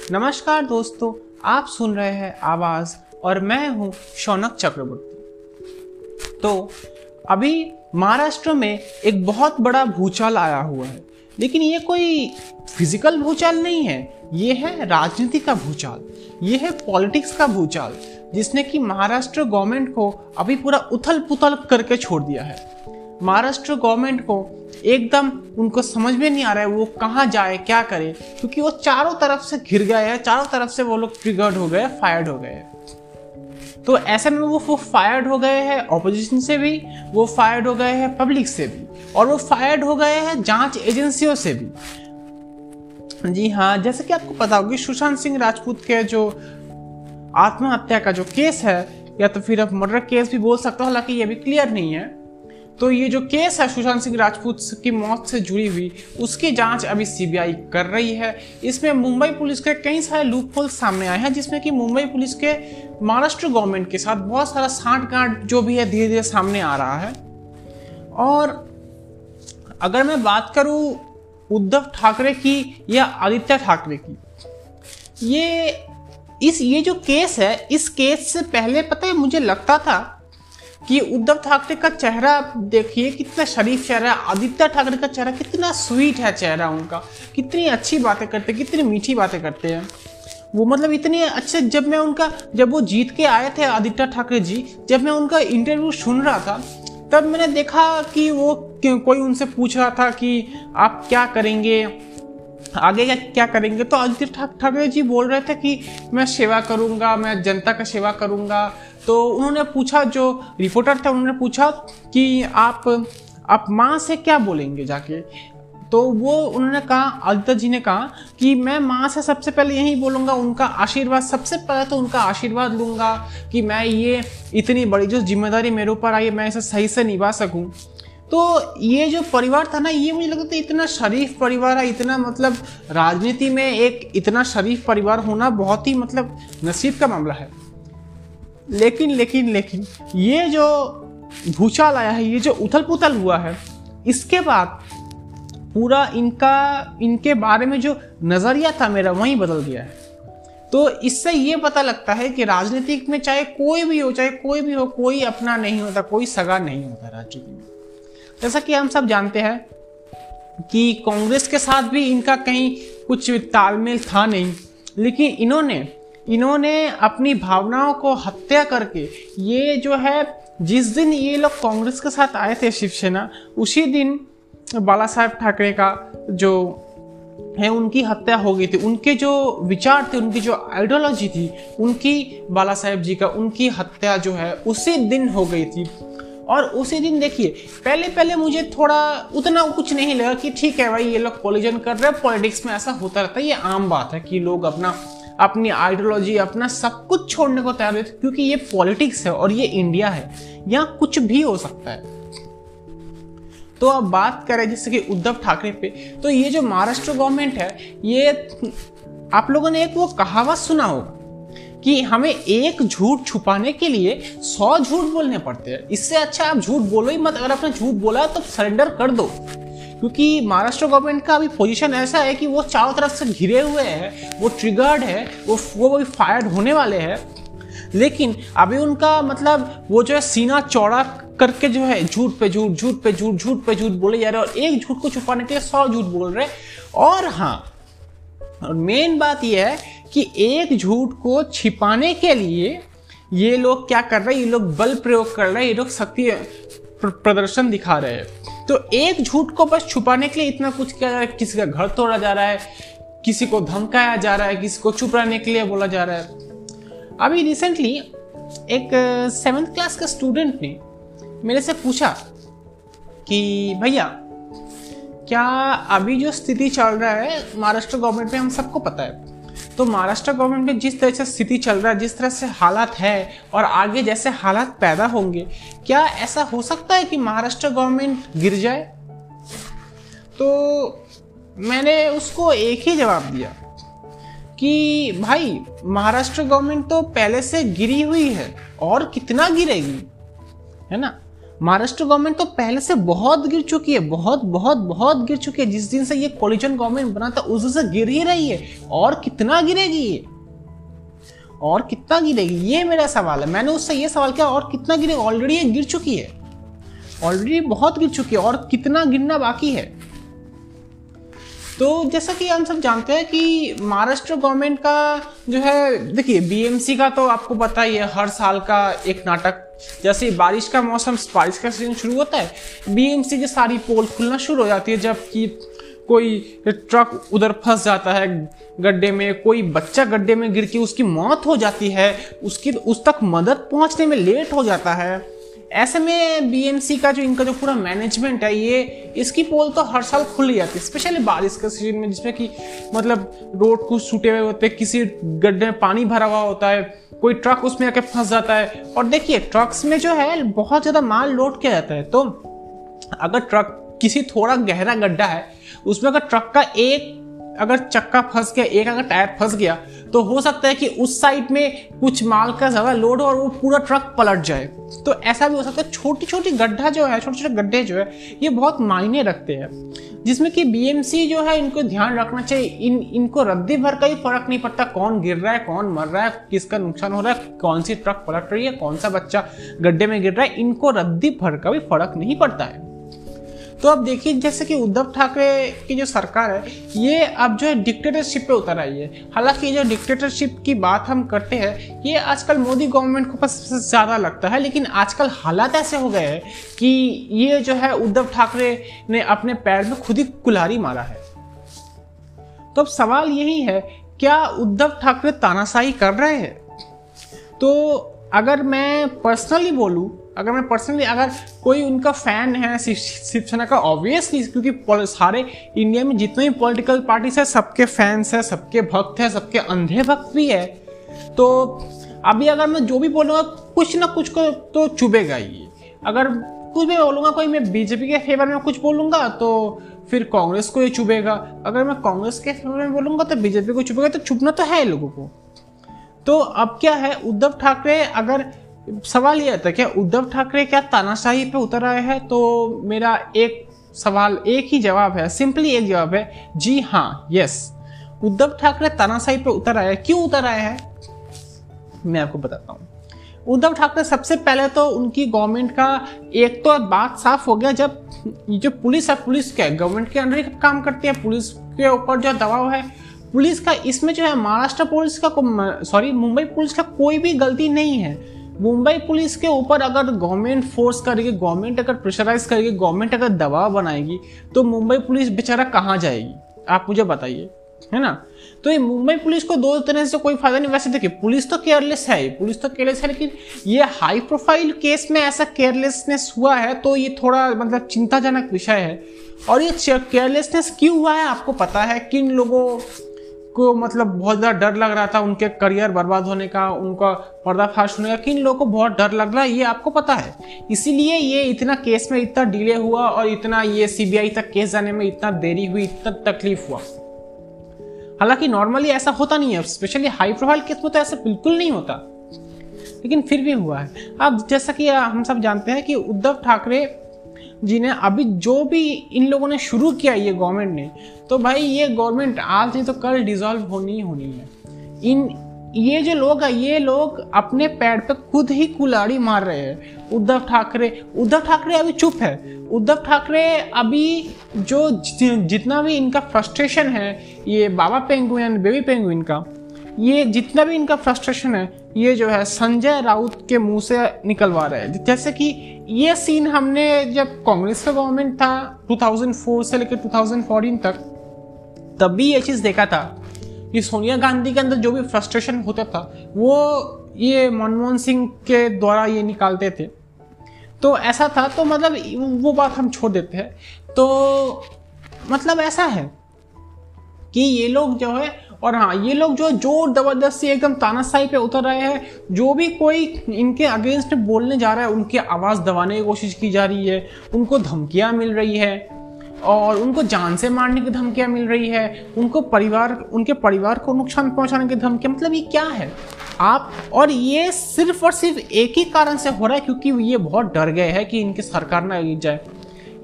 नमस्कार दोस्तों, आप सुन रहे हैं आवाज़ और मैं हूँ शौनक चक्रवर्ती। तो अभी महाराष्ट्र में एक बहुत बड़ा भूचाल आया हुआ है, लेकिन ये कोई फ़िज़िकल भूचाल नहीं है, ये है राजनीति का भूचाल, ये है पॉलिटिक्स का भूचाल, जिसने कि महाराष्ट्र गवर्नमेंट को अभी पूरा उथल पुथल करके छोड़ दिया है। महाराष्ट्र गवर्नमेंट को एकदम उनको समझ में नहीं आ रहा है वो कहाँ जाए, क्या करे। क्योंकि वो चारों तरफ़ से घिर गए हैं, चारों तरफ़ से वो लोग ट्रिगर्ड हो गए फायर्ड हो गए। तो ऐसे में वो फायर्ड हो गए हैं ऑपोजिशन से भी, वो फायर्ड हो गए हैं पब्लिक से भी, और वो फायर्ड हो गए हैं जाँच एजेंसियों से भी। जी हाँ जैसे कि आपको पता होगी सुशांत सिंह राजपूत के जो आत्महत्या का जो केस है, या तो फिर आप मर्डर केस भी बोल सकते हो, हालाँकि ये भी क्लियर नहीं है। तो ये जो केस है सुशांत सिंह राजपूत की मौत से जुड़ी हुई, उसकी जाँच अभी सीबीआई कर रही है। इसमें मुंबई पुलिस के कई सारे लूप सामने आए हैं, जिसमें कि मुंबई पुलिस के महाराष्ट्र गवर्नमेंट के साथ बहुत सारा सांठ गांठ जो भी है धीरे धीरे सामने आ रहा है। और अगर मैं बात करूँ उद्धव ठाकरे की या आदित्य ठाकरे की, ये, इस, ये जो केस है, इस केस से पहले पता है मुझे लगता था कि उद्धव ठाकरे का चेहरा देखिए, कितना शरीफ चेहरा आदित्य ठाकरे का चेहरा कितना स्वीट है चेहरा उनका। कितनी अच्छी बातें करते कितनी मीठी बातें करते हैं। वो मतलब इतने अच्छे, जब मैं उनका, जब वो जीत के आए थे आदित्य ठाकरे जी, जब मैं उनका इंटरव्यू सुन रहा था, तब मैंने देखा कि वो कोई उनसे पूछ रहा था कि आप क्या करेंगे, आगे क्या क्या करेंगे। तो आदित्य ठाकरे जी बोल रहे थे कि मैं सेवा करूँगा, मैं जनता का सेवा करूँगा तो उन्होंने पूछा, जो रिपोर्टर था, उन्होंने पूछा कि आप आप माँ से क्या बोलेंगे जाके? तो वो, उन्होंने कहा, आदित्य जी ने कहा कि मैं माँ से सबसे पहले यही बोलूँगा, उनका आशीर्वाद सबसे पहले तो उनका आशीर्वाद लूँगा कि मैं ये इतनी बड़ी जो ज़िम्मेदारी मेरे ऊपर आई है, मैं इसे सही से निभा सकूँ। तो ये जो परिवार था ना, ये मुझे लगता था इतना शरीफ परिवार है, इतना मतलब राजनीति में एक इतना शरीफ परिवार होना बहुत ही मतलब नसीब का मामला है। लेकिन लेकिन लेकिन, ये जो भूचाल आया है, ये जो उथल पुथल हुआ है, इसके बाद पूरा इनका, इनके बारे में जो नज़रिया था मेरा, वहीं बदल गया है। तो इससे ये पता लगता है कि राजनीतिक में चाहे कोई भी हो, चाहे कोई भी हो, कोई अपना नहीं होता, कोई सगा नहीं होता राजनीति में जैसा कि हम सब जानते हैं कि कांग्रेस के साथ भी इनका कहीं कुछ तालमेल था नहीं, लेकिन इन्होंने इन्होंने अपनी भावनाओं को हत्या करके ये जो है, जिस दिन ये लोग कांग्रेस के साथ आए थे शिवसेना, उसी दिन बाला साहेब ठाकरे का जो है, उनकी हत्या हो गई थी। उनके जो विचार थे, उनकी जो आइडियोलॉजी थी, उनकी बाला साहेब जी का, उनकी हत्या जो है, उसी दिन हो गई थी। और उसी दिन देखिए पहले पहले मुझे थोड़ा उतना कुछ नहीं लगा कि ठीक है भाई, ये लोग पॉलिजन कर रहे हैं पॉलिटिक्स में ऐसा होता रहता है। ये आम बात है कि लोग अपना अपनी आइडियोलॉजी अपना सब कुछ छोड़ने को तैयार रहते क्योंकि ये पॉलिटिक्स है और ये इंडिया है। यहाँ कुछ भी हो सकता है। तो अब बात करें जैसे कि उद्धव ठाकरे पे तो ये जो महाराष्ट्र गवर्नमेंट है, ये आप लोगों ने एक वो कहावत सुना होगा कि हमें एक झूठ छुपाने के लिए सौ झूठ बोलने पड़ते हैं। इससे अच्छा आप झूठ बोलो ही मत, अगर आपने झूठ बोला तो सरेंडर कर दो। क्योंकि महाराष्ट्र गवर्नमेंट का अभी पोजीशन ऐसा है कि वो चारों तरफ़ से घिरे हुए हैं, वो ट्रिगर्ड है, वो वो भी फायर्ड होने वाले हैं। लेकिन अभी उनका मतलब वो जो है सीना चौड़ा करके जो है झूठ पे झूठ झूठ पे झूठ झूठ पे झूठ बोले जा रहे और एक झूठ को छुपाने के लिए सौ झूठ बोल रहे और हाँ और मेन बात यह है कि एक झूठ को छिपाने के लिए ये लोग क्या कर रहे हैं? ये लोग बल प्रयोग कर रहे हैं, ये लोग शक्ति प्रदर्शन दिखा रहे हैं। तो एक झूठ को बस छुपाने के लिए इतना कुछ किया जा रहा है, किसी का घर तोड़ा जा रहा है, किसी को धमकाया जा रहा है, किसी को रहने के लिए बोला जा रहा है। अभी रिसेंटली एक सेवेंथ क्लास का स्टूडेंट ने मेरे से पूछा कि, भैया, क्या अभी जो स्थिति चल रहा है, महाराष्ट्र गवर्नमेंट में हम सबको पता है? तो महाराष्ट्र गवर्नमेंट में जिस तरह से स्थिति चल रहा है, जिस तरह से हालात है और आगे जैसे हालात पैदा होंगे, क्या ऐसा हो सकता है कि महाराष्ट्र गवर्नमेंट गिर जाए? तो मैंने उसको एक ही जवाब दिया कि भाई, महाराष्ट्र गवर्नमेंट तो पहले से गिरी हुई है और कितना गिरेगी, है ना? महाराष्ट्र गवर्नमेंट तो पहले से बहुत गिर चुकी है, बहुत बहुत बहुत गिर चुकी है। जिस दिन से ये कोलिजन गवर्नमेंट बना था, उस दिन से गिर ही रही है। और कितना गिरेगी ये? और कितना गिरेगी? ये मेरा सवाल है। मैंने उससे ये सवाल किया, और कितना गिरेगी ऑलरेडी ये गिर चुकी है। ऑलरेडी बहुत गिर चुकी है, और कितना गिरना बाकी है? तो जैसा कि हम सब जानते हैं कि महाराष्ट्र गवर्नमेंट का जो है, देखिए बीएमसी का तो आपको पता ही है, हर साल का एक नाटक जैसे बारिश का मौसम, बारिश का सीज़न शुरू होता है बीएमसी की सारी पोल खुलना शुरू हो जाती है जबकि कोई ट्रक उधर फंस जाता है, गड्ढे में, कोई बच्चा गड्ढे में गिर के उसकी मौत हो जाती है, उसकी उस तक मदद पहुँचने में लेट हो जाता है। ऐसे में बीएमसी का जो इनका जो पूरा मैनेजमेंट है, ये इसकी पोल तो हर साल खुल जाती है स्पेशली बारिश के सीज़न में जिसमें कि मतलब रोड कुछ छूटे हुए होते हैं, किसी गड्ढे में पानी भरा हुआ होता है कोई ट्रक उसमें आके फंस जाता है। और देखिए ट्रक्स में जो है, बहुत ज़्यादा माल लोड किया जाता है। तो अगर ट्रक किसी थोड़ा गहरा गड्ढा है, उसमें अगर ट्रक का एक अगर चक्का फंस गया, एक अगर टायर फंस गया तो हो सकता है कि उस साइड में कुछ माल का ज़्यादा लोड हो और वो पूरा ट्रक पलट जाए। तो ऐसा भी हो सकता है छोटी छोटी गड्ढा जो है छोटे छोटे गड्ढे जो है, ये बहुत मायने रखते हैं। जिसमें कि बीएमसी जो है, इनको ध्यान रखना चाहिए। इन, इनको रद्दी भर का ही फ़र्क नहीं पड़ता, कौन गिर रहा है, कौन मर रहा है, किसका नुकसान हो रहा है, कौन सी ट्रक पलट रही है, कौन सा बच्चा गड्ढे में गिर रहा है, इनको रद्दी भर का भी फ़र्क नहीं पड़ता है। तो अब देखिए, जैसे कि उद्धव ठाकरे की जो सरकार है, ये अब जो है डिक्टेटरशिप पे उतर आई है। हालाँकि जो डिक्टेटरशिप की बात हम करते हैं, ये आजकल मोदी गवर्नमेंट को बस ज़्यादा लगता है, लेकिन आजकल हालात ऐसे हो गए हैं कि ये जो है उद्धव ठाकरे ने अपने पैर में खुद ही कुल्हारी मारा है। तो अब सवाल यही है, क्या उद्धव ठाकरे तानाशाही कर रहे हैं? तो अगर मैं पर्सनली बोलूँ अगर मैं पर्सनली अगर कोई उनका फ़ैन है शिवसेना का ऑब्वियसली क्योंकि सारे इंडिया में जितने भी पॉलिटिकल पार्टीज़ है, सबके फैंस है, सबके भक्त है, सबके अंधे भक्त भी है। तो अभी अगर मैं जो भी बोलूँगा, कुछ ना कुछ को तो चुभेगा ही। अगर कुछ भी बोलूँगा, कोई मैं बीजेपी के फेवर में कुछ बोलूँगा तो फिर कांग्रेस को ये चुभेगा। अगर मैं कांग्रेस के फेवर में बोलूँगा तो बीजेपी को चुभेगा तो चुभना तो है लोगों को। तो अब क्या है, उद्धव ठाकरे अगर सवाल ये था क्या उद्धव ठाकरे क्या तानाशाही पे उतर आए हैं? तो मेरा एक सवाल, एक ही जवाब है, सिंपली एक जवाब है, जी हाँ यस उद्धव ठाकरे तानाशाही पे उतर आए क्यों उतर आए हैं? मैं आपको बताता हूँ। उद्धव ठाकरे सबसे पहले तो उनकी गवर्नमेंट का एक तो बात साफ़ हो गया, जब जो पुलिस है, पुलिस क्या गवर्नमेंट के अंडर ही काम करती है, पुलिस के ऊपर जो दबाव है। पुलिस का इसमें जो है, महाराष्ट्र पुलिस का सॉरी मुंबई पुलिस का कोई भी गलती नहीं है। मुंबई पुलिस के ऊपर अगर गवर्नमेंट फोर्स करेगी, गवर्नमेंट अगर प्रेशराइज करेगी, गवर्नमेंट अगर दबाव बनाएगी तो मुंबई पुलिस बेचारा कहाँ जाएगी? आप मुझे बताइए, है ना? तो ये मुंबई पुलिस को दो तरह से कोई फ़ायदा नहीं। वैसे देखिए, पुलिस तो केयरलेस है, पुलिस तो केयरलेस है, लेकिन ये हाई प्रोफ़ाइल केस में ऐसा केयरलेसनेस हुआ है तो ये थोड़ा मतलब चिंताजनक विषय है। और ये केयरलेसनेस क्यों हुआ है, आपको पता है? किन लोगों को मतलब बहुत ज़्यादा डर लग रहा था उनके करियर बर्बाद होने का, उनका पर्दाफाश होने का किन लोगों को बहुत डर लग रहा है, ये आपको पता है। इसीलिए ये इतना केस में इतना डिले हुआ और इतना ये सीबीआई तक केस जाने में इतना देरी हुई, इतना तकलीफ़ हुआ। हालाँकि नॉर्मली ऐसा होता नहीं है स्पेशली हाई प्रोफ़ाइल केस में तो ऐसा बिल्कुल नहीं होता। लेकिन फिर भी हुआ है। अब जैसा कि हम सब जानते हैं कि उद्धव ठाकरे जिन्हें अभी जो भी इन लोगों ने शुरू किया ये गवर्नमेंट ने तो भाई ये गवर्नमेंट आज नहीं तो कल डिजॉल्व होनी ही होनी है। इन, ये जो लोग है, ये लोग अपने पैर पे खुद ही कुलाड़ी मार रहे हैं। उद्धव ठाकरे उद्धव ठाकरे अभी चुप है। उद्धव ठाकरे अभी जो जितना भी इनका फ्रस्ट्रेशन है, ये बाबा पेंगुइन बेबी पेंगुइन का, ये जितना भी इनका फ्रस्ट्रेशन है ये जो है, संजय राउत के मुँह से निकलवा रहे हैं। जैसे कि ये सीन हमने जब कांग्रेस का गवर्नमेंट था 2004 से लेकर 2014 तक, तब भी ये चीज़ देखा था कि सोनिया गांधी के अंदर जो भी फ्रस्ट्रेशन होता था, वो ये मनमोहन सिंह के द्वारा ये निकालते थे। तो ऐसा था तो मतलब वो बात हम छोड़ देते हैं। तो मतलब ऐसा है कि ये लोग जो है और हाँ ये लोग जो ज़ोर ज़बरदस्ती एकदम तानाशाही पे उतर रहे हैं, जो भी कोई इनके अगेंस्ट बोलने जा रहा है, उनकी आवाज़ दबाने की कोशिश की जा रही है, उनको धमकियाँ मिल रही है, और उनको जान से मारने की धमकियाँ मिल रही है, उनको परिवार, उनके परिवार को नुकसान पहुँचाने की धमकियाँ मतलब ये क्या है? आप, और ये सिर्फ़ और सिर्फ़ एक ही कारण से हो रहा है, क्योंकि ये बहुत डर गए हैं कि इनकी सरकार ना गिर जाए।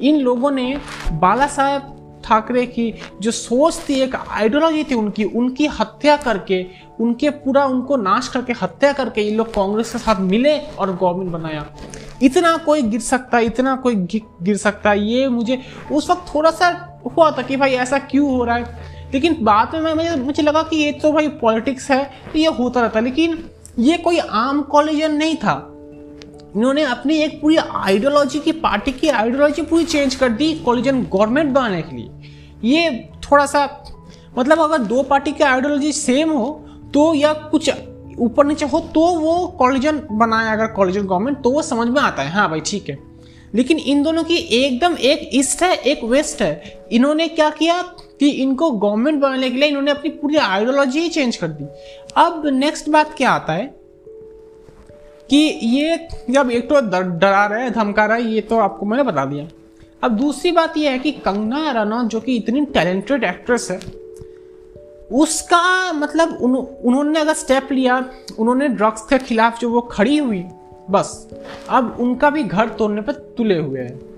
इन लोगों ने बाला साहेब ठाकरे की जो सोच थी, एक आइडियोलॉजी थी उनकी उनकी हत्या करके, उनके पूरा उनको नाश करके हत्या करके ये लोग कांग्रेस के साथ मिले और गवर्नमेंट बनाया। इतना कोई गिर सकता है इतना कोई गिर सकता है ये मुझे उस वक्त थोड़ा सा हुआ था कि भाई ऐसा क्यों हो रहा है। लेकिन बाद में मुझे मुझे लगा कि ये तो भाई पॉलिटिक्स है तो ये होता रहता, लेकिन ये कोई आम कॉलेजन नहीं था। इन्होंने अपनी एक पूरी आइडियोलॉजी की पार्टी की आइडियोलॉजी पूरी चेंज कर दी कॉलेजन गवर्नमेंट बनाने के लिए। ये थोड़ा सा मतलब अगर दो पार्टी की आइडियोलॉजी सेम हो तो या कुछ ऊपर नीचे हो तो वो कॉलेजन बनाए, अगर कॉलेजन गवर्नमेंट तो वो समझ में आता है। हाँ भाई, ठीक है। लेकिन इन दोनों की एकदम एक ईस्ट है, एक वेस्ट है। इन्होंने क्या किया कि इनको गवर्नमेंट बनाने के लिए इन्होंने अपनी पूरी आइडियोलॉजी ही चेंज कर दी। अब नेक्स्ट बात क्या आता है? कि ये जब एक तो डरा रहा है धमका रहा है ये तो आपको मैंने बता दिया। अब दूसरी बात यह है कि कंगना रनौत जो कि इतनी टैलेंटेड एक्ट्रेस है उसका मतलब उन, उन्होंने अगर स्टेप लिया उन्होंने ड्रग्स के खिलाफ जो वो खड़ी हुई बस अब उनका भी घर तोड़ने पर तुले हुए हैं।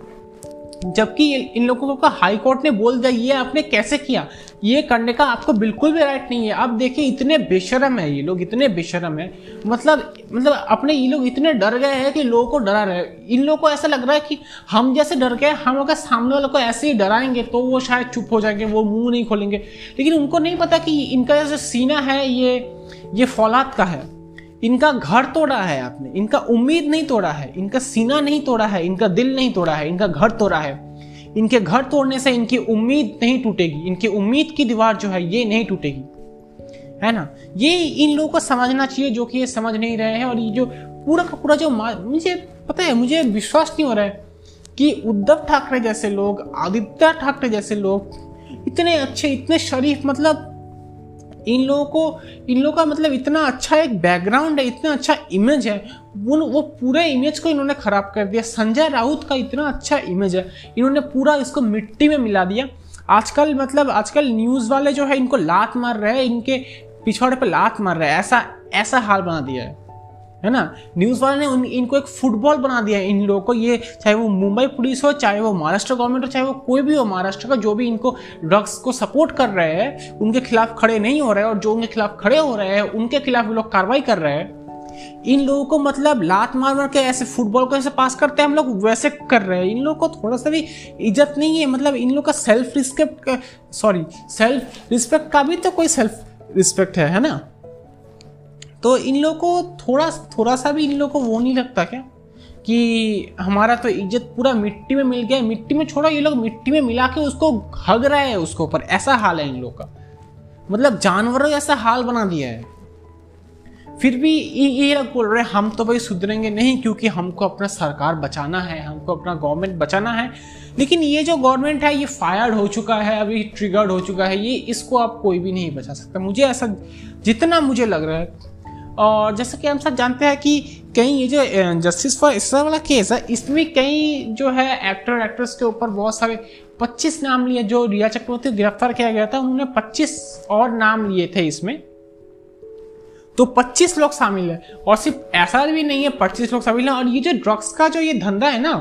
जबकि इन लोगों को हाई कोर्ट ने बोल दिया, ये आपने कैसे किया? ये करने का आपको बिल्कुल भी राइट नहीं है। अब देखिए, इतने बेशरम है ये लोग, इतने बेशरम है। मतलब मतलब अपने ये लोग इतने डर गए हैं कि लोगों को डरा रहे इन लोगों को ऐसा लग रहा है कि हम जैसे डर गए हम अगर सामने वालों को ऐसे ही डराएँगे तो वो शायद चुप हो जाएँगे, वो मुँह नहीं खोलेंगे। लेकिन उनको नहीं पता कि इनका जो सीना है, ये ये फौलाद का है। इनका घर तोड़ा है आपने, इनका उम्मीद नहीं तोड़ा है, इनका सीना नहीं तोड़ा है, इनका दिल नहीं तोड़ा है, इनका घर तोड़ा है। इनके घर तोड़ने से इनकी उम्मीद नहीं टूटेगी, इनकी उम्मीद की दीवार जो है ये नहीं टूटेगी। है ना? ये इन लोगों को समझना चाहिए जो कि ये समझ नहीं रहे हैं और ये जो पूरा का पूरा जो मुझे पता है, मुझे विश्वास नहीं हो रहा है कि उद्धव ठाकरे जैसे लोग, आदित्य ठाकरे जैसे लोग इतने अच्छे, इतने शरीफ मतलब इन लोगों को, इन लोगों का मतलब इतना अच्छा एक बैकग्राउंड है, इतना अच्छा इमेज है, उन, वो पूरे इमेज को इन्होंने ख़राब कर दिया। संजय राउत का इतना अच्छा इमेज है, इन्होंने पूरा इसको मिट्टी में मिला दिया। आजकल मतलब आजकल न्यूज़ वाले जो है, इनको लात मार रहे हैं, इनके पिछवाड़े पर लात मार रहे हैं, ऐसा ऐसा हाल बना दिया है। है ना? न्यूज़ वाले ने इनको एक फुटबॉल बना दिया है इन लोगों को। ये चाहे वो मुंबई पुलिस हो, चाहे वो महाराष्ट्र गवर्नमेंट हो, चाहे वो कोई भी हो, महाराष्ट्र का जो भी इनको ड्रग्स को सपोर्ट कर रहे हैं, उनके खिलाफ खड़े नहीं हो रहे और जो उनके खिलाफ खड़े हो रहे हैं, उनके खिलाफ लोग कार्रवाई कर रहे हैं। इन लोगों को मतलब लात मार मार के ऐसे फुटबॉल को ऐसे पास करते हैं हम लोग, वैसे कर रहे हैं। इन लोगों को थोड़ा सा भी इज़्ज़त नहीं है। मतलब इन लोग का self respect sorry self respect का भी तो कोई सेल्फ रिस्पेक्ट है है ना? तो इन लोगों को थोड़ा थोड़ा सा भी इन लोगों को वो नहीं लगता क्या? कि हमारा तो इज़्ज़त पूरा मिट्टी में मिल गया मिट्टी में छोड़ा, ये लोग मिट्टी में मिला के उसको हग रहा है उसके ऊपर। ऐसा हाल है इन लोग का। मतलब जानवरों ऐसा हाल बना दिया है। फिर भी ये लोग बोल रहे हैं, हम तो भाई सुधरेंगे नहीं, क्योंकि हमको अपना सरकार बचाना है, हमको अपना गवर्नमेंट बचाना है। लेकिन ये जो गवर्नमेंट है, ये फायर्ड हो चुका है, अभी ट्रिगर्ड हो चुका है, ये इसको आप कोई भी नहीं बचा सकता। मुझे ऐसा, जितना मुझे लग रहा है और जैसा कि हम सब जानते हैं कि कई ये जो जस्टिस फॉर इसरा वाला केस है, इसमें कई जो है एक्टर एक्ट्रेस के ऊपर बहुत सारे 25 नाम लिए जो रिया चक्रवर्ती गिरफ़्तार किया गया था, उन्होंने 25 और नाम लिए थे इसमें। तो 25 लोग शामिल है, और सिर्फ़ ऐसा भी नहीं है 25 लोग शामिल है, और ये जो ड्रग्स का जो ये धंधा है ना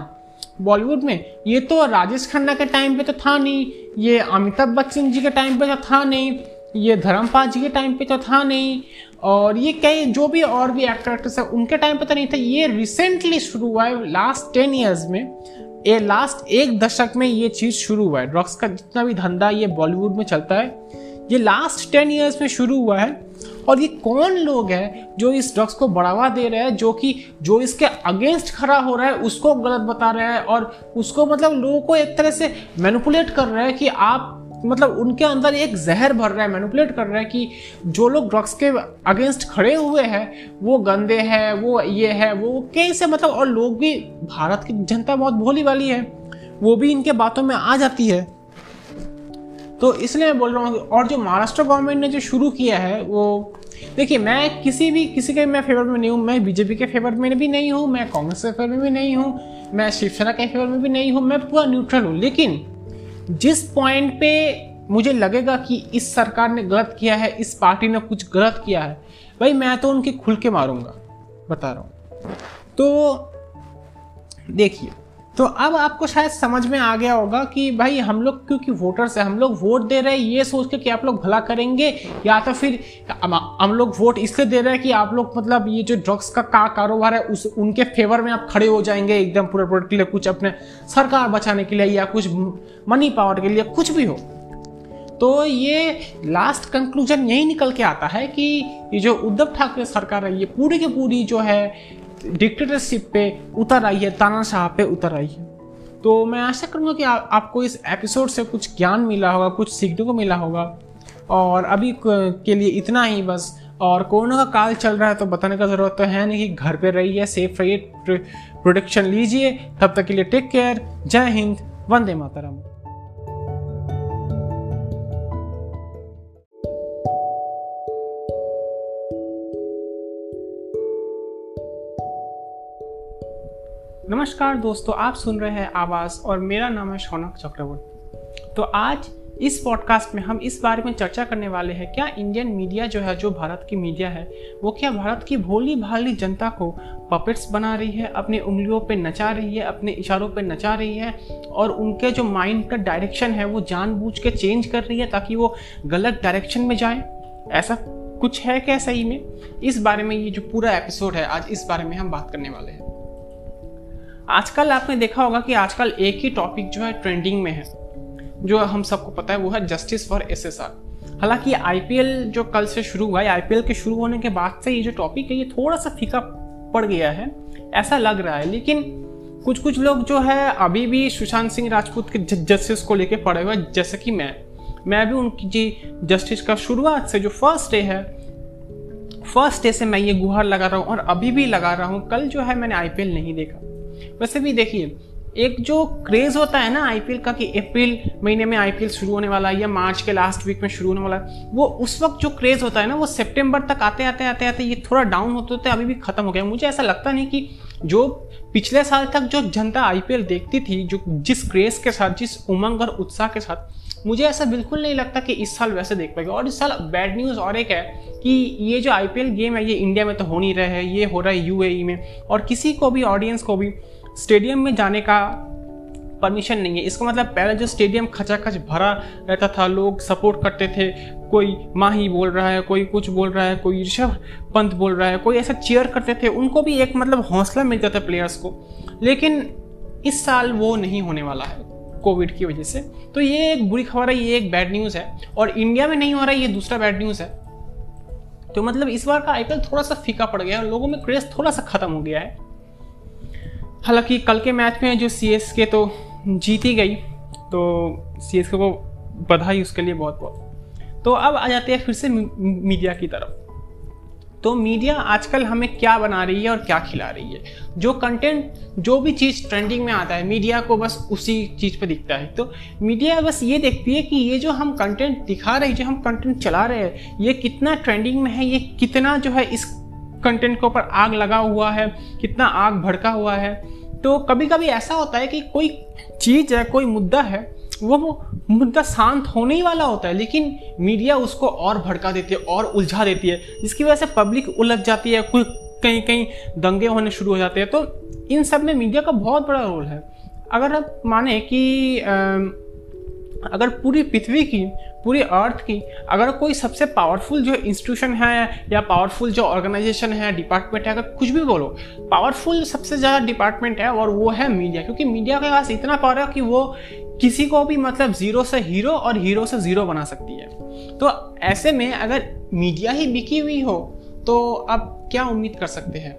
बॉलीवुड में, ये तो राजेश खन्ना के टाइम पे तो था नहीं, ये अमिताभ बच्चन जी के टाइम पे तो था नहीं ये धर्मपाल जी के टाइम पे तो था नहीं। और ये कई जो भी और भी एक्टर एक्ट्रेस है, उनके टाइम पे तो नहीं था। ये रिसेंटली शुरू हुआ है लास्ट टेन ईयर्स में। ये लास्ट एक दशक में ये चीज़ शुरू हुआ है। ड्रग्स का जितना भी धंधा ये बॉलीवुड में चलता है, ये लास्ट टेन ईयर्स में शुरू हुआ है। और ये कौन लोग हैं जो इस ड्रग्स को बढ़ावा दे रहे हैं, जो कि, जो इसके अगेंस्ट खड़ा हो रहा है, उसको गलत बता रहे हैं और उसको मतलब लोगों को एक तरह से मैनिपुलेट कर रहे हैं कि आप मतलब उनके अंदर एक जहर भर रहा है मैनिपुलेट कर रहा है कि जो लोग ड्रग्स के अगेंस्ट खड़े हुए हैं, वो गंदे हैं, वो ये है, वो कैसे मतलब और लोग भी, भारत की जनता बहुत भोली वाली है, वो भी इनके बातों में आ जाती है। तो इसलिए मैं बोल रहा हूँ, और जो महाराष्ट्र गवर्नमेंट ने जो शुरू किया है, वो, देखिए, मैं किसी भी, किसी के मैं फेवर में नहीं हूँ, मैं बीजेपी के फेवर में भी नहीं हूँ, मैं कांग्रेस के फेवर में भी नहीं हूँ, मैं शिवसेना के फेवर में भी नहीं हूँ, मैं पूरा न्यूट्रल हूँ, लेकिन जिस पॉइंट पे मुझे लगेगा कि इस सरकार ने गलत किया है, इस पार्टी ने कुछ गलत किया है, भाई मैं तो उनके खुल के मारूँगा, बता रहा हूँ। तो देखिए तो अब आपको शायद समझ में आ गया होगा कि भाई हम लोग, क्योंकि वोटर्स है, हम लोग वोट दे रहे हैं, ये सोच के कि आप लोग भला करेंगे, या तो फिर हम लोग वोट इसलिए दे रहे हैं कि आप लोग मतलब ये जो ड्रग्स का का कारोबार है, उस, उनके फेवर में आप खड़े हो जाएँगे एकदम पूरे पूरे के लिए, कुछ अपने सरकार बचाने के लिए, या कुछ मनी पावर के लिए, कुछ भी हो। तो ये लास्ट कंक्लूजन यही निकल के आता है कि ये जो उद्धव ठाकरे सरकार है, ये पूरी की पूरी जो है डिक्टेटरशिप पे उतर आई है तानाशाह पे उतर आई है। तो मैं आशा करूँगा कि आ, आपको इस एपिसोड से कुछ ज्ञान मिला होगा कुछ सीखने को मिला होगा। और अभी के लिए इतना ही बस। और कोरोना का काल चल रहा है तो बताने का ज़रूरत तो है नहीं कि घर पे रहिए सेफ़ रहिए प्रोटेक्शन लीजिए। तब तक के लिए टेक केयर जय हिंद वंदे मातरम। नमस्कार दोस्तों, आप सुन रहे हैं आवाज़ और मेरा नाम है शौनक चक्रवर्ती। तो आज इस पॉडकास्ट में हम इस बारे में चर्चा करने वाले हैं, क्या इंडियन मीडिया जो है, जो भारत की मीडिया है, वो क्या भारत की भोली भाली जनता को पपेट्स बना रही है, अपनी उंगलियों पे नचा रही है, अपने इशारों पे नचा रही है, और उनके जो माइंड का डायरेक्शन है, वो जानबूझ के चेंज कर रही है ताकि वो गलत डायरेक्शन में जाए? ऐसा कुछ है क्या सही में? इस बारे में ये जो पूरा एपिसोड है, आज इस बारे में हम बात करने वाले हैं। आजकल आपने देखा होगा कि आजकल एक ही टॉपिक जो है ट्रेंडिंग में है। जो हम सबको पता है, वो है justice for S S R हालाँकि आईपीएल जो कल से शुरू हुआ है आईपीएल के शुरू होने के बाद से ये जो टॉपिक है, ये थोड़ा सा फीका पड़ गया है, ऐसा लग रहा है। लेकिन कुछ कुछ लोग जो है, अभी भी सुशांत सिंह राजपूत के जस्टिस को लेके पड़े हुए जैसे कि मैं। मैं भी उनकी जी जस्टिस का शुरुआत से जो फ़र्स्ट डे है फ़र्स्ट डे से मैं ये गुहार लगा रहा हूँ और अभी भी लगा रहा हूँ। कल जो है मैंने आईपीएल नहीं देखा। वैसे भी देखिए, एक जो क्रेज होता है ना आईपीएल का कि अप्रैल महीने में आईपीएल शुरू होने वाला है या मार्च के लास्ट वीक में शुरू होने वाला है, वो उस वक्त जो क्रेज होता है ना, वो सितंबर तक आते आते आते आते ये थोड़ा डाउन होते होते अभी भी खत्म हो गया। मुझे ऐसा लगता नहीं कि जो पिछले साल तक जो जनता आईपीएल देखती थी, जो जिस क्रेज के साथ, जिस उमंग और उत्साह के साथ, मुझे ऐसा बिल्कुल नहीं लगता कि इस साल वैसे देख पाएगा। और इस साल बैड न्यूज़ और एक है कि ये जो आईपीएल गेम है, ये इंडिया में तो हो नहीं रहा है, ये हो रहा है यूएई में। और किसी को भी ऑडियंस को भी स्टेडियम में जाने का परमिशन नहीं है। इसका मतलब पहले जो स्टेडियम खचाखच भरा रहता था, लोग सपोर्ट करते थे, कोई माही बोल रहा है, कोई कुछ बोल रहा है, कोई ऋषभ पंत बोल रहा है, कोई ऐसा चेयर करते थे, उनको भी एक मतलब हौसला मिलता था प्लेयर्स को। लेकिन इस साल वो नहीं होने वाला है कोविड की वजह से। तो ये एक बुरी खबर है, ये एक बैड न्यूज़ है। और इंडिया में नहीं हो रहा है ये दूसरा बैड न्यूज़ है। तो मतलब इस बार का आईपीएल थोड़ा सा फीका पड़ गया है लोगों में क्रेज थोड़ा सा खत्म हो गया है। हालाँकि कल के मैच में जो सी एस के तो जीती गई तो सी एस के को बधाई उसके लिए बहुत बहुत। तो अब आ जाते हैं फिर से मीडिया की तरफ़। तो मीडिया आजकल हमें क्या बना रही है और क्या खिला रही है? जो कंटेंट जो भी चीज़ ट्रेंडिंग में आता है, मीडिया को बस उसी चीज़ पर दिखता है। तो मीडिया बस ये देखती है कि ये जो हम कंटेंट दिखा रहे हैं, जो हम कंटेंट चला रहे हैं, ये कितना ट्रेंडिंग में है, ये कितना जो है इस कंटेंट के ऊपर आग लगा हुआ है, कितना आग भड़का हुआ है। तो कभी कभी ऐसा होता है कि कोई चीज़ है, कोई मुद्दा है, वो मुद्दा शांत होने ही वाला होता है, लेकिन मीडिया उसको और भड़का देती है, और उलझा देती है, जिसकी वजह से पब्लिक उलझ जाती है, कोई कहीं कहीं दंगे होने शुरू हो जाते हैं। तो इन सब में मीडिया का बहुत बड़ा रोल है। अगर आप माने कि अगर पूरी पृथ्वी की, पूरी अर्थ की, अगर कोई सबसे पावरफुल जो इंस्टीट्यूशन है या पावरफुल जो ऑर्गेनाइजेशन है डिपार्टमेंट है, अगर कुछ भी बोलो पावरफुल सबसे ज़्यादा डिपार्टमेंट है और वो है मीडिया क्योंकि मीडिया के पास इतना पावर है कि वो किसी को भी मतलब ज़ीरो से हीरो और हीरो से ज़ीरो बना सकती है। तो ऐसे में अगर मीडिया ही बिकी हुई हो तो आप क्या उम्मीद कर सकते हैं?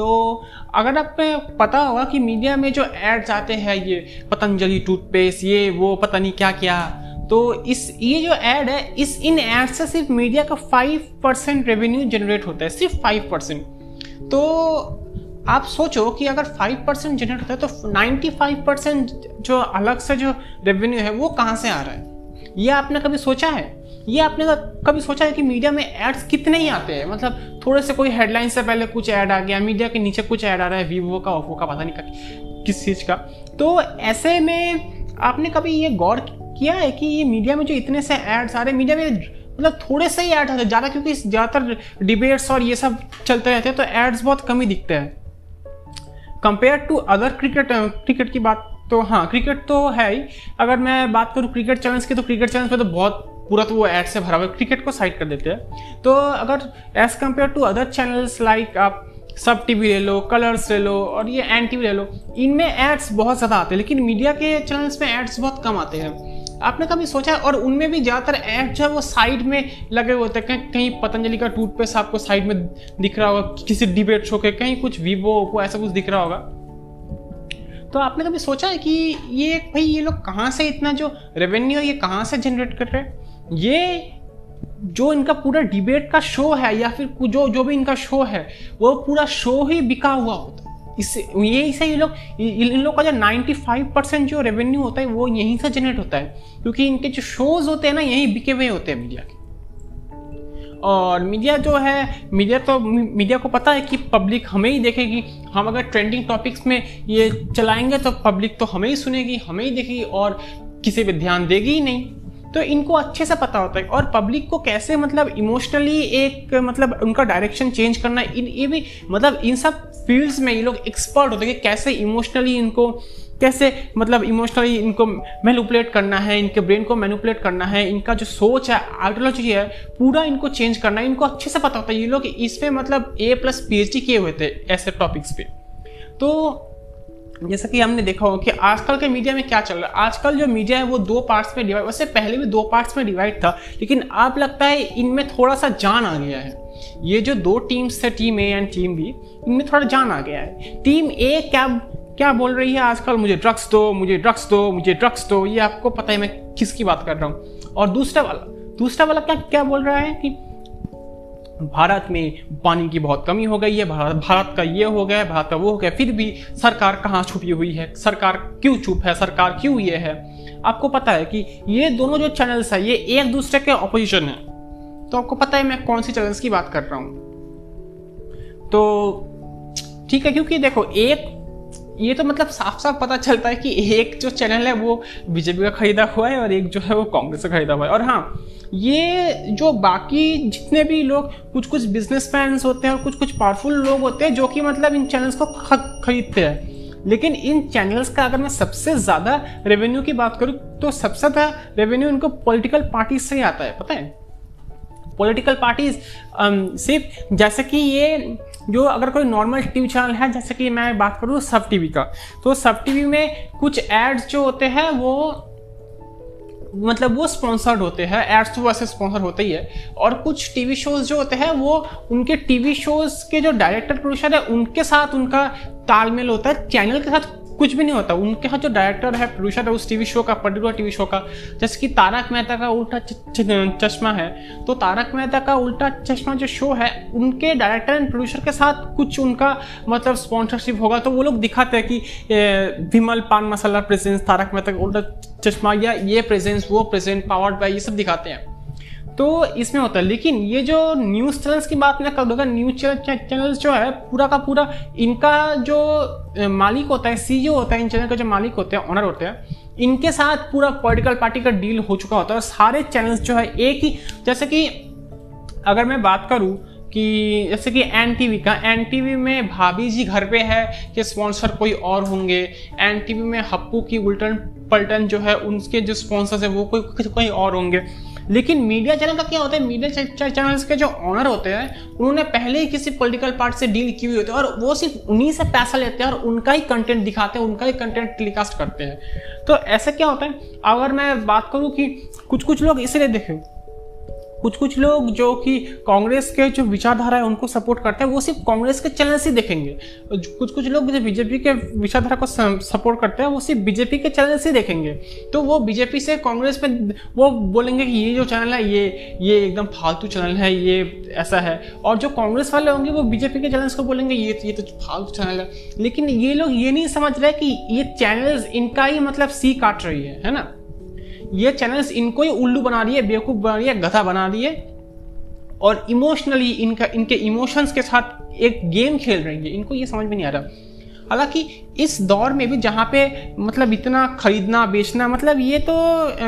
तो अगर आपको पता होगा कि मीडिया में जो एड्स आते हैं, ये पतंजलि टूथपेस्ट ये, वो, पता नहीं क्या क्या तो इस, ये जो एड है, इस, इन एड से सिर्फ़ मीडिया का फाइव परसेंट रेवेन्यू जनरेट होता है, सिर्फ़ फाइव परसेंट तो आप सोचो कि अगर फाइव परसेंट जनरेट होता है तो नाइन्टी फाइव परसेंट जो अलग से जो रेवेन्यू है, वो कहाँ से आ रहा है? ये आपने कभी सोचा है? ये आपने कभी सोचा है कि मीडिया में एड्स कितने ही आते हैं? मतलब थोड़े से कोई हेडलाइन से पहले कुछ ऐड आ गया, मीडिया के नीचे कुछ ऐड आ रहा है वीवो का ओप्पो का, पता नहीं का किस चीज़ का। तो ऐसे में आपने कभी ये गौर किया है कि ये मीडिया में जो इतने से एड्स आ रहे हैं, मीडिया में मतलब थोड़े से ही ऐड होते हैं, ज़्यादा क्योंकि ज़्यादातर डिबेट्स और ये सब चलते रहते हैं तो एड्स बहुत कम ही दिखते हैं। Compare to other cricket cricket की बात तो हाँ क्रिकेट तो है ही। अगर मैं बात करूँ क्रिकेट चैनल्स की तो क्रिकेट चैनल्स पे तो बहुत पूरा तो वो एड से भरा हुआ क्रिकेट को साइड कर देते हैं। तो अगर as compare to other channels like आप सब टीवी ले लो कलर्स ले लो और ये एन टीवी ले लो, इनमें एड्स बहुत ज़्यादा आते हैं, लेकिन मीडिया के चैनल्स में एड्स बहुत कम आते हैं। आपने कभी सोचा और उनमें भी ज़्यादातर एड जो है वो साइड में लगे हुए होते हैं। कहीं पतंजलि का टूथपेस्ट आपको साइड में दिख रहा होगा किसी डिबेट शो के, कहीं कुछ वीवो ओप्पो ऐसा कुछ दिख रहा होगा। तो आपने कभी सोचा है कि ये, भाई ये लोग कहाँ से इतना जो रेवेन्यू है, ये कहाँ से जनरेट कर रहे हैं? ये जो इनका पूरा डिबेट का शो है या फिर जो जो भी इनका शो है, वो पूरा शो ही बिका हुआ होता है। इससे यही से ये लोग इन लोग का जो 95 परसेंट जो रेवेन्यू होता है, वो यहीं से जनरेट होता है। क्योंकि इनके जो शोज़ होते हैं ना, यहीं बिके हुए होते हैं मीडिया के। और मीडिया जो है मीडिया तो मीडिया को पता है कि पब्लिक हमें ही देखेगी। हम अगर ट्रेंडिंग टॉपिक्स में ये चलाएँगे तो पब्लिक तो हमें ही सुनेगी, हमें ही देखेगी, और किसी पे ध्यान देगी ही नहीं। तो इनको अच्छे से पता होता है। और पब्लिक को कैसे मतलब इमोशनली एक मतलब उनका डायरेक्शन चेंज करना, इन ये भी मतलब इन सब फील्ड्स में ये लोग एक्सपर्ट होते हैं कि कैसे इमोशनली इनको, कैसे मतलब इमोशनली इनको मैनुपलेट करना है, इनके ब्रेन को मैनुपलेट करना है, इनका जो सोच है आइडियोलॉजी है, पूरा इनको चेंज करना है। इनको अच्छे से पता होता है। ये लोग इस पर मतलब A plus P H D किए हुए थे ऐसे टॉपिक्स पे। तो जैसा कि हमने देखा होगा कि आजकल के मीडिया में क्या चल रहा है। आजकल जो मीडिया है, वो दो पार्ट्स में डिवाइड वैसे पहले भी दो पार्ट्स में डिवाइड था, लेकिन अब लगता है इनमें थोड़ा सा जान आ गया है। ये जो दो टीम्स थे team A and team B इनमें थोड़ा जान आ गया है। टीम ए क्या क्या बोल रही है आजकल? मुझे ड्रग्स दो, मुझे ड्रग्स दो, मुझे ड्रग्स दो। ये आपको पता है मैं किसकी बात कर रहा हूँ। और दूसरा वाला दूसरा वाला क्या क्या बोल रहा है कि भारत में पानी की बहुत कमी हो गई है, भारत भारत का ये हो गया, भारत का वो हो गया, फिर भी सरकार कहाँ छुपी हुई है? सरकार क्यों चुप है? सरकार क्यों ये है? आपको पता है कि ये दोनों जो चैनल्स है, ये एक दूसरे के ऑपोजिशन है। तो आपको पता है मैं कौन सी चैनल्स की बात कर रहा हूँ? तो ठीक है, क्योंकि देखो, एक ये तो मतलब साफ़ साफ़ पता चलता है कि एक जो चैनल है वो बीजेपी का खरीदा हुआ है और एक जो है वो कांग्रेस का खरीदा हुआ है। और हाँ ये जो बाकी जितने भी लोग कुछ कुछ बिज़नेस होते हैं और कुछ कुछ पावरफुल लोग होते हैं जो कि मतलब इन चैनल्स को खरीदते हैं। लेकिन इन चैनल्स का अगर मैं सबसे ज़्यादा रेवेन्यू की बात करूँ तो सबसे ज़्यादा रेवेन्यू इनको पॉलिटिकल पार्टी से ही आता है, पता है? पॉलिटिकल पार्टीज़ सिर्फ़ जैसे कि ये जो अगर कोई नॉर्मल टीवी चैनल है, जैसे कि मैं बात करूँ सब टीवी का तो सब टीवी में कुछ एड्स जो होते हैं, वो मतलब वो स्पॉन्सर्ड होते हैं एड्स तो वैसे स्पॉन्सर होते ही है। और कुछ टीवी शोज़ जो होते हैं, वो उनके टीवी शोज़ के जो डायरेक्टर प्रोड्यूसर है, उनके साथ उनका तालमेल होता है चैनल के साथ कुछ भी नहीं होता। उनके यहाँ जो डायरेक्टर है प्रोड्यूसर है, उस टीवी शो का पर्टिकुलर टीवी शो का, जैसे कि तारक मेहता का उल्टा चश्मा है तो तारक मेहता का उल्टा चश्मा जो शो है, उनके डायरेक्टर एंड प्रोड्यूसर के साथ कुछ उनका मतलब स्पॉन्सरशिप होगा। तो वो लोग दिखाते हैं कि विमल पान मसाला प्रेजेंस तारक मेहता का उल्टा चश्मा या ये प्रेजेंस वो प्रेजेंट पावर्ड बाय ये सब दिखाते हैं। तो इसमें होता है। लेकिन ये जो न्यूज़ चैनल्स की बात मैं कर दूँगा न्यूज़ चैनल्स जो है, पूरा का पूरा इनका जो मालिक होता है सी होता है इन चैनल का जो मालिक होते हैं ऑनर होते हैं, इनके साथ पूरा पॉलिटिकल पार्टी का डील हो चुका होता है और सारे चैनल्स जो है एक ही, जैसे कि अगर मैं बात करूँ कि जैसे कि एन टी वी का एन टी वी में भाभी जी घर पे है कि स्पॉन्सर कोई और होंगे एन टी वी में हप्पू की उल्टन पलटन जो है, उनके जो स्पॉन्सर्स है, वो कोई कोई और होंगे। लेकिन मीडिया चैनल का क्या होता है? मीडिया चैनल्स के जो ऑनर होते हैं, उन्होंने पहले ही किसी पॉलिटिकल पार्टी से डील की हुई होती है और वो सिर्फ़ उन्हीं से पैसा लेते हैं और उनका ही कंटेंट दिखाते हैं, उनका ही कंटेंट टेलीकास्ट करते हैं। तो ऐसा क्या होता है? अगर मैं बात करूँ कि कुछ कुछ लोग इसलिए देखें कुछ कुछ लोग जो कि कांग्रेस के जो विचारधारा है, उनको सपोर्ट करते हैं, वो सिर्फ़ कांग्रेस के चैनल से देखेंगे। कुछ कुछ लोग जो बीजेपी के विचारधारा को सपोर्ट करते हैं, वो सिर्फ़ बीजेपी के चैनल से देखेंगे। तो वो बीजेपी से कांग्रेस में वो बोलेंगे कि ये जो चैनल है, ये ये एकदम फालतू चैनल है, ये ऐसा है। और जो कांग्रेस वाले होंगे, वो बीजेपी के चैनल्स को बोलेंगे, ये ये तो फालतू चैनल है। लेकिन ये लोग ये नहीं समझ रहे कि ये चैनल्स इनका ही मतलब सी काट रही है है ना? ये चैनल्स इनको ही उल्लू बना रही है, बेवकूफ़ बना रही है, गधा बना रही है। और इमोशनली इनका, इनके इमोशंस के साथ एक गेम खेल रही है। इनको ये समझ में नहीं आ रहा। हालाँकि इस दौर में भी जहाँ पे मतलब इतना खरीदना, बेचना मतलब ये तो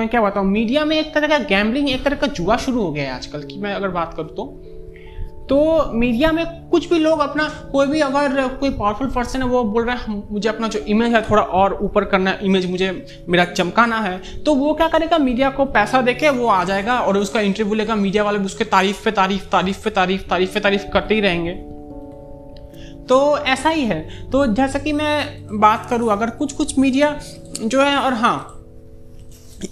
क्या बताऊँ मीडिया में एक तरह का गैम्बलिंग एक तरह का जुआ शुरू हो गया है आजकल की। मैं अगर बात करूँ तो। तो मीडिया में कुछ भी लोग अपना कोई भी अगर कोई पावरफुल पर्सन है, वो बोल रहा है मुझे अपना जो इमेज है, थोड़ा और ऊपर करना है इमेज मुझे, मेरा चमकाना है। तो वो क्या करेगा? मीडिया को पैसा देके वो आ जाएगा और उसका इंटरव्यू लेगा। मीडिया वाले उसके तारीफ़ पे तारीफ़ तारीफ़ पे तारीफ़ तारीफ़ पे तारीफ़ करते ही रहेंगे। तो ऐसा ही है। तो जैसा कि मैं बात करूँ, अगर कुछ कुछ मीडिया जो है, और हाँ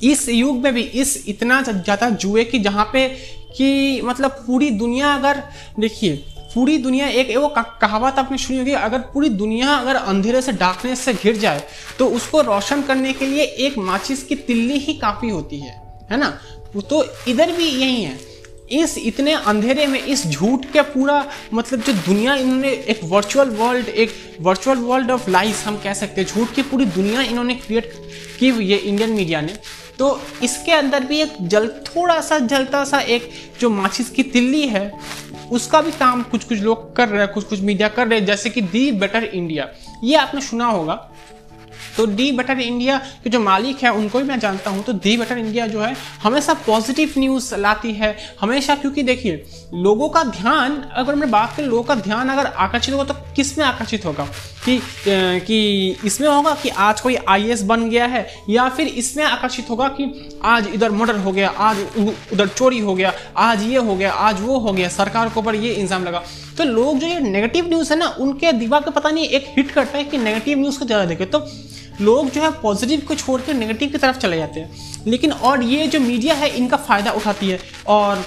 इस युग में भी, इस इतना ज़्यादा जुए की जहाँ पे कि मतलब पूरी दुनिया अगर, देखिए, पूरी दुनिया एक, वो कहावत आपने सुनी होगी, अगर पूरी दुनिया अगर अंधेरे से डार्कनेस से घिर जाए तो उसको रोशन करने के लिए एक माचिस की तिल्ली ही काफ़ी होती है है ना? तो इधर भी यही है। इस, इतने अंधेरे में, इस झूठ के पूरा मतलब जो दुनिया इन्होंने, एक वर्चुअल वर्ल्ड एक वर्चुअल वर्ल्ड ऑफ़ लाइफ हम कह सकते हैं, झूठ की पूरी दुनिया इन्होंने क्रिएट की हुई है इंडियन मीडिया ने। तो इसके अंदर भी एक जल, थोड़ा सा जलता सा एक जो माचिस की तिल्ली है, उसका भी काम कुछ कुछ लोग कर रहे हैं कुछ कुछ मीडिया कर रहे हैं। जैसे कि दी बेटर इंडिया। ये आपने सुना होगा तो डी बटर इंडिया के जो मालिक है, उनको भी मैं जानता हूँ। तो दी बटर इंडिया जो है, हमेशा पॉजिटिव न्यूज़ लाती है। हमेशा क्योंकि देखिए, लोगों का ध्यान, अगर मैं बात करें, लोगों का ध्यान अगर आकर्षित होगा तो किसमें आकर्षित होगा? कि कि इसमें होगा कि आज कोई आई बन गया है, या फिर इसमें आकर्षित होगा कि आज इधर मर्डर हो गया, आज उधर चोरी हो गया, आज ये हो गया, आज वो हो गया, सरकार के ऊपर ये इंजाम लगा। तो लोग जो ये नेगेटिव न्यूज़ है ना, उनके दिमाग में पता नहीं, एक हिट करता है कि नेगेटिव न्यूज़ को ज़्यादा देखे। तो लोग जो है पॉजिटिव को छोड़ कर नेगेटिव की तरफ़ चले जाते हैं। लेकिन और ये जो मीडिया है, इनका फ़ायदा उठाती है। और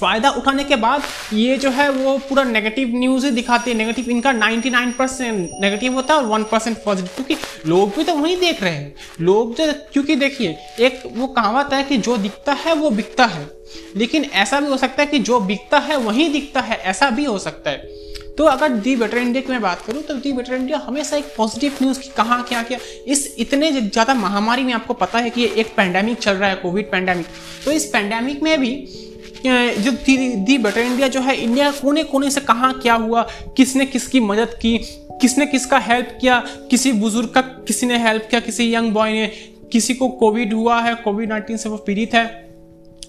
फ़ायदा उठाने के बाद ये जो है, वो पूरा नेगेटिव न्यूज़ ही दिखाते हैं। नेगेटिव इनका 99 परसेंट नेगेटिव होता है और वन परसेंट पॉजिटिव क्योंकि लोग भी तो वहीं देख रहे हैं। लोग जो क्योंकि देखिए, एक वो कहावत है कि जो दिखता है, वो बिकता है। लेकिन ऐसा भी हो सकता है कि जो बिकता है, वहीं दिखता है। ऐसा भी हो सकता है। तो अगर दी बेटर इंडिया की मैं बात करूँ तो दी बेटर इंडिया हमेशा एक पॉजिटिव न्यूज़ की कहाँ क्या क्या इस इतने ज़्यादा महामारी में आपको पता है कि ये एक पैंडेमिक चल रहा है कोविड पैंडेमिक तो इस पैंडेमिक में भी जो दी, दी बेटर इंडिया जो है इंडिया कोने कोने से कहाँ क्या हुआ किसने किसकी मदद की किसने किसका हेल्प किया किसी बुज़ुर्ग का किसी ने हेल्प किया किसी यंग बॉय ने किसी को कोविड हुआ है कोविड नाइन्टीन से वो पीड़ित है।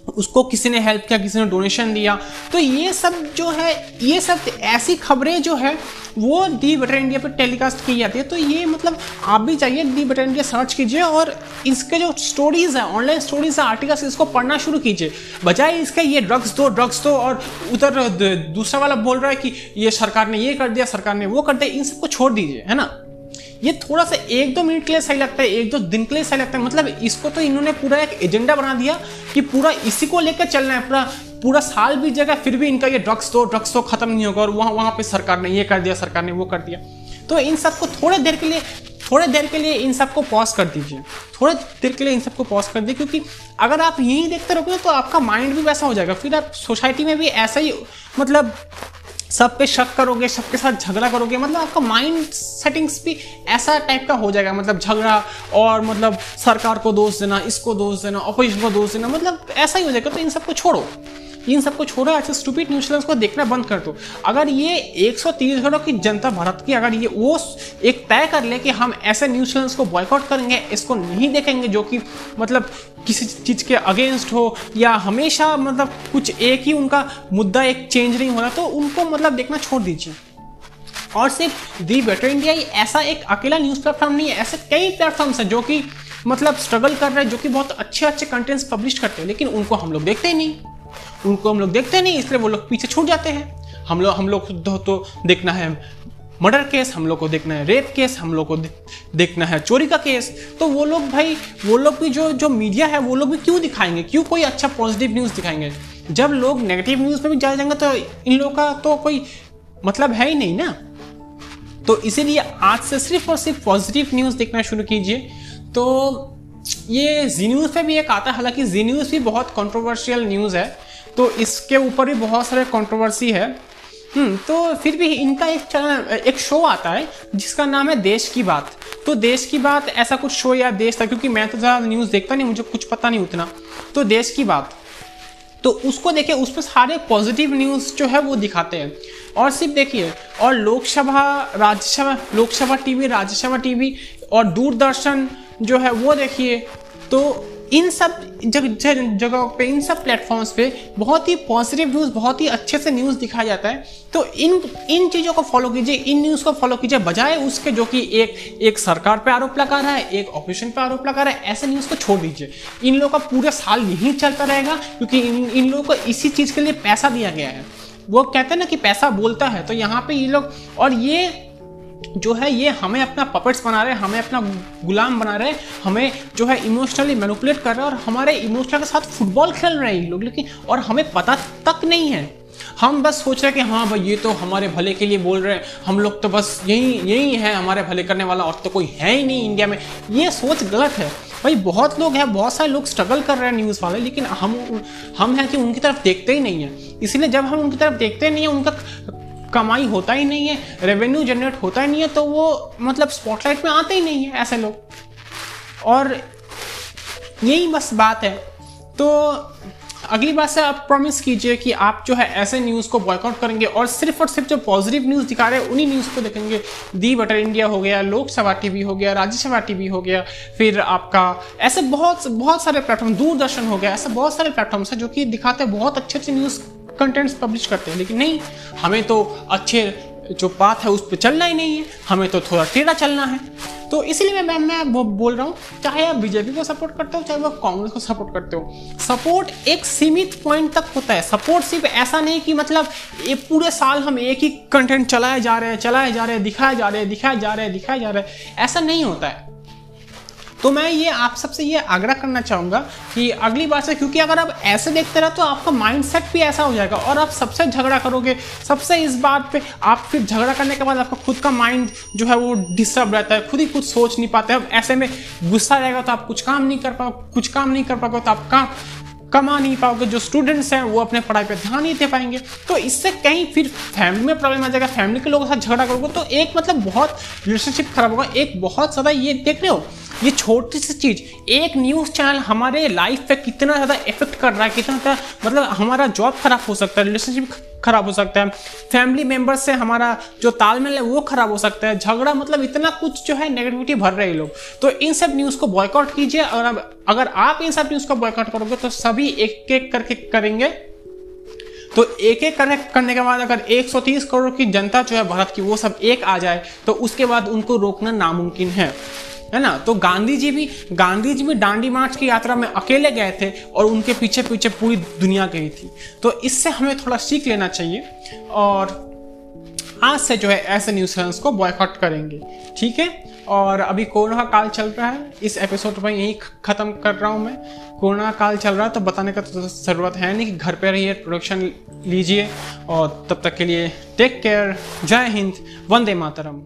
उसको किसी ने हेल्प किया, किसी ने डोनेशन दिया। तो ये सब जो है, ये सब ऐसी खबरें जो है, वो दी बटर इंडिया पर टेलीकास्ट की जाती है। तो ये मतलब आप भी चाहिए दी बटर इंडिया सर्च कीजिए और इसके जो स्टोरीज़ हैं ऑनलाइन स्टोरीज हैं आर्टिकल्स इसको पढ़ना शुरू कीजिए। बजाय इसके ये ड्रग्स दो ड्रग्स दो और उधर दूसरा वाला बोल रहा है कि ये सरकार ने ये कर दिया, सरकार ने वो कर दिया, इन सबको छोड़ दीजिए, है ना? ये थोड़ा सा एक दो मिनट के लिए सही लगता है, एक दो दिन के लिए सही लगता है। मतलब इसको तो इन्होंने पूरा एक एजेंडा बना दिया कि पूरा इसी को लेकर चलना है, पूरा पूरा साल बीत जाएगा, फिर भी इनका ये ड्रग्स तो ड्रग्स तो खत्म नहीं होगा और वहाँ वहाँ पे सरकार ने ये कर दिया, सरकार ने वो कर दिया। तो इन सबको थोड़े देर के लिए, थोड़े देर के लिए इन सबको पॉज कर दीजिए। थोड़े देर के लिए इन सबको पॉज कर दीजिए, क्योंकि अगर आप यही देखते रहोगे तो आपका माइंड भी वैसा हो जाएगा। फिर आप सोसाइटी में भी ऐसा ही मतलब सब पे शक करोगे, सबके साथ झगड़ा करोगे मतलब आपका माइंड सेटिंग्स भी ऐसा टाइप का हो जाएगा मतलब झगड़ा और मतलब सरकार को दोष देना, इसको दोष देना अपोजिशन को दोष देना मतलब ऐसा ही हो जाएगा तो इन सबको छोड़ो। इन सबको छोड़ो, ऐसे स्टूपिड न्यूज़ चैनल्स को देखना बंद कर दो। अगर ये 130 करोड़ की जनता भारत की, अगर ये वो एक तय कर ले कि हम ऐसे न्यूज़ चैनल्स को बॉयकआउट करेंगे, इसको नहीं देखेंगे, जो कि मतलब किसी चीज़ के अगेंस्ट हो, या हमेशा मतलब कुछ एक ही उनका मुद्दा एक चेंज नहीं हो रहा तो उनको मतलब देखना छोड़ दीजिए। और सिर्फ़ दी बेटर इंडिया ही ऐसा एक अकेला न्यूज़ प्लेटफॉर्म नहीं है, ऐसे कई प्लेटफॉर्म्स हैं जो कि मतलब स्ट्रगल कर रहे हैं, जो कि बहुत अच्छे अच्छे कंटेंट्स पब्लिश करते हैं, लेकिन उनको हम लोग देखते नहीं। उनको हम लोग देखते नहीं, इसलिए वो लोग पीछे छूट जाते हैं। हम लोग हम लोग तो देखना है मर्डर केस हम लोग को देखना है, रेप केस हम लोग को देखना है, चोरी का केस। तो वो लोग भाई, वो लोग भी जो जो मीडिया है, वो लोग भी क्यों दिखाएँगे? क्यों कोई अच्छा पॉजिटिव न्यूज़ दिखाएँगे? जब लोग नेगेटिव न्यूज़ में भी जा जाएँगे तो इन लोगों का तो कोई मतलब है ही नहीं ना। तो इसीलिए आज से सिर्फ़ और सिर्फ़ पॉजिटिव न्यूज़ देखना शुरू कीजिए। तो ये जी न्यूज़ पे भी एक आता है, हालाँकि जी न्यूज़ भी बहुत कंट्रोवर्शियल न्यूज़ है। तो इसके ऊपर भी बहुत सारे कंट्रोवर्सी है। तो फिर भी इनका एक चैनल, एक शो आता है, जिसका नाम है देश की बात। तो देश की बात ऐसा कुछ शो या देश था, क्योंकि मैं तो ज़्यादा न्यूज़ देखता नहीं, मुझे कुछ पता नहीं उतना। तो देश की बात। तो उसको देखिए, उस पर सारे पॉजिटिव न्यूज़ जो है वो दिखाते हैं। और सिर्फ़ देखिए, और लोकसभा, राज्यसभा, लोकसभा टीवी, राज्यसभा टीवी और दूरदर्शन जो है वो देखिए तो इन सब जगह जगहों पे, इन सब प्लेटफॉर्म्स पे बहुत ही पॉजिटिव न्यूज़ बहुत ही अच्छे से न्यूज़ दिखाया जाता है। तो इन इन चीज़ों को फॉलो कीजिए, इन न्यूज़ को फॉलो कीजिए बजाय उसके जो कि एक एक सरकार पे आरोप लगा रहा है, एक ऑपोजिशन पे आरोप लगा रहा है, ऐसे न्यूज़ को छोड़ दीजिए। इन लोगों का पूरा साल यही चलता रहेगा, क्योंकि इन इन लोगों को इसी चीज़ के लिए पैसा दिया गया है। वो कहते हैं ना कि पैसा बोलता है तो यहाँ पे ये लोग, और ये जो है ये हमें अपना पपेट्स बना रहे हैं, हमें अपना गुलाम बना रहे हैं, हमें जो है इमोशनली मैनुपुलेट कर रहे हैं और हमारे इमोशनल के साथ फुटबॉल खेल रहे हैं ये लोग, लेकिन और हमें पता तक नहीं है। हम बस सोच रहे हैं कि हाँ भाई, ये तो हमारे भले के लिए बोल रहे हैं। हम लोग तो बस यही यही है, हमारे भले करने वाला और तो कोई है ही नहीं इंडिया में। ये सोच गलत है। भाई, बहुत लोग हैं, बहुत सारे लोग स्ट्रगल कर रहे हैं न्यूज़ वाले, लेकिन हम हम हैं कि उनकी तरफ़ देखते ही नहीं है। इसलिए जब हम उनकी तरफ़ देखते नहीं है, उनका कमाई होता ही नहीं है रेवेन्यू जनरेट होता ही नहीं है तो वो मतलब स्पॉटलाइट में आते ही नहीं है ऐसे लोग। और यही बस बात है। तो अगली बात से आप प्रॉमिस कीजिए कि आप जो है ऐसे न्यूज़ को बॉयकआउट करेंगे और सिर्फ़ और सिर्फ़ जो पॉजिटिव न्यूज़ दिखा रहे हैं, उन्हीं न्यूज़ को देखेंगे। दी बटर इंडिया हो गया लोकसभा टीवी हो गया राज्यसभा टीवी हो गया, फिर आपका ऐसे बहुत बहुत सारे प्लेटफॉर्म दूरदर्शन हो गया, ऐसे बहुत सारे प्लेटफॉर्म्स हैं जो कि दिखाते हैं बहुत अच्छे अच्छे न्यूज़ कंटेंट्स पब्लिश करते हैं। लेकिन नहीं, हमें तो अच्छे जो बात है, उस पर चलना ही नहीं है। हमें तो थोड़ा टेढ़ा चलना है। तो इसलिए मैं मैं वो बोल रहा हूँ, चाहे आप बीजेपी को सपोर्ट करते हो, चाहे आप कांग्रेस को सपोर्ट करते हो सपोर्ट एक सीमित पॉइंट तक होता है। सपोर्ट सिर्फ़ ऐसा नहीं कि मतलब ये पूरे साल हम एक ही कंटेंट चलाए जा रहे हैं, चलाए जा रहे हैं, दिखाए जा रहे हैं, दिखाए जा रहे हैं, दिखाए जा रहे हैं। ऐसा नहीं होता है। तो मैं ये आप सबसे ये आग्रह करना चाहूँगा कि अगली बार से, क्योंकि अगर आप ऐसे देखते रहो तो आपका माइंड भी ऐसा हो जाएगा और आप सबसे झगड़ा करोगे, सबसे इस बात पर आप फिर झगड़ा करने के बाद आपका खुद का माइंड जो है वो डिस्टर्ब रहता है, खुद ही कुछ सोच नहीं पाते, अब ऐसे में गुस्सा रहेगा तो आप कुछ काम नहीं कर पाओ, कुछ काम नहीं कर पाओगे तो आप काम कमा नहीं पाओगे, जो स्टूडेंट्स हैं वो अपने पढ़ाई पे ध्यान नहीं दे पाएँगे। तो इससे कहीं फिर फैमिली में प्रॉब्लम आ जाएगा फैमिली के लोगों के साथ झगड़ा करोगे तो एक मतलब बहुत रिलेशनशिप खराब होगा, एक बहुत ज़्यादा ये देख रहे हो ये छोटी सी चीज़, एक न्यूज़ चैनल हमारे लाइफ पे कितना ज़्यादा इफ़ेक्ट कर रहा है, कितना ज़्यादा मतलब हमारा जॉब खराब हो सकता है रिलेशनशिप खराब हो सकता है फैमिली मेंबर से हमारा जो तालमेल है वो खराब हो सकता है, झगड़ा मतलब इतना कुछ जो है नेगेटिविटी भर रहे लोग। तो इन सब न्यूज़ को बॉयकआउट कीजिए और अगर आप इन सब न्यूज़ को बॉयकआउट करोगे तो सभी एक एक करके करेंगे। तो एक एक करने करने के बाद अगर 130 करोड़ की जनता जो है भारत की वो सब एक आ जाए तो उसके बाद उनको रोकना नामुमकिन है। है ना? तो गांधी जी भी, गांधी जी भी डांडी मार्च की यात्रा में अकेले गए थे और उनके पीछे पीछे पूरी दुनिया गई थी। तो इससे हमें थोड़ा सीख लेना चाहिए और आज से जो है ऐसे न्यूज़ चैनल्स को बॉयकॉट करेंगे। ठीक है? और अभी कोरोना काल चल रहा है। इस एपिसोड में यही ख़त्म कर रहा हूँ मैं। कोरोना काल चल रहा है तो बताने का तो ज़रूरत है नहीं कि घर पे रहिए प्रोडक्शन लीजिए और तब तक के लिए टेक केयर जय हिंद, वंदे मातरम।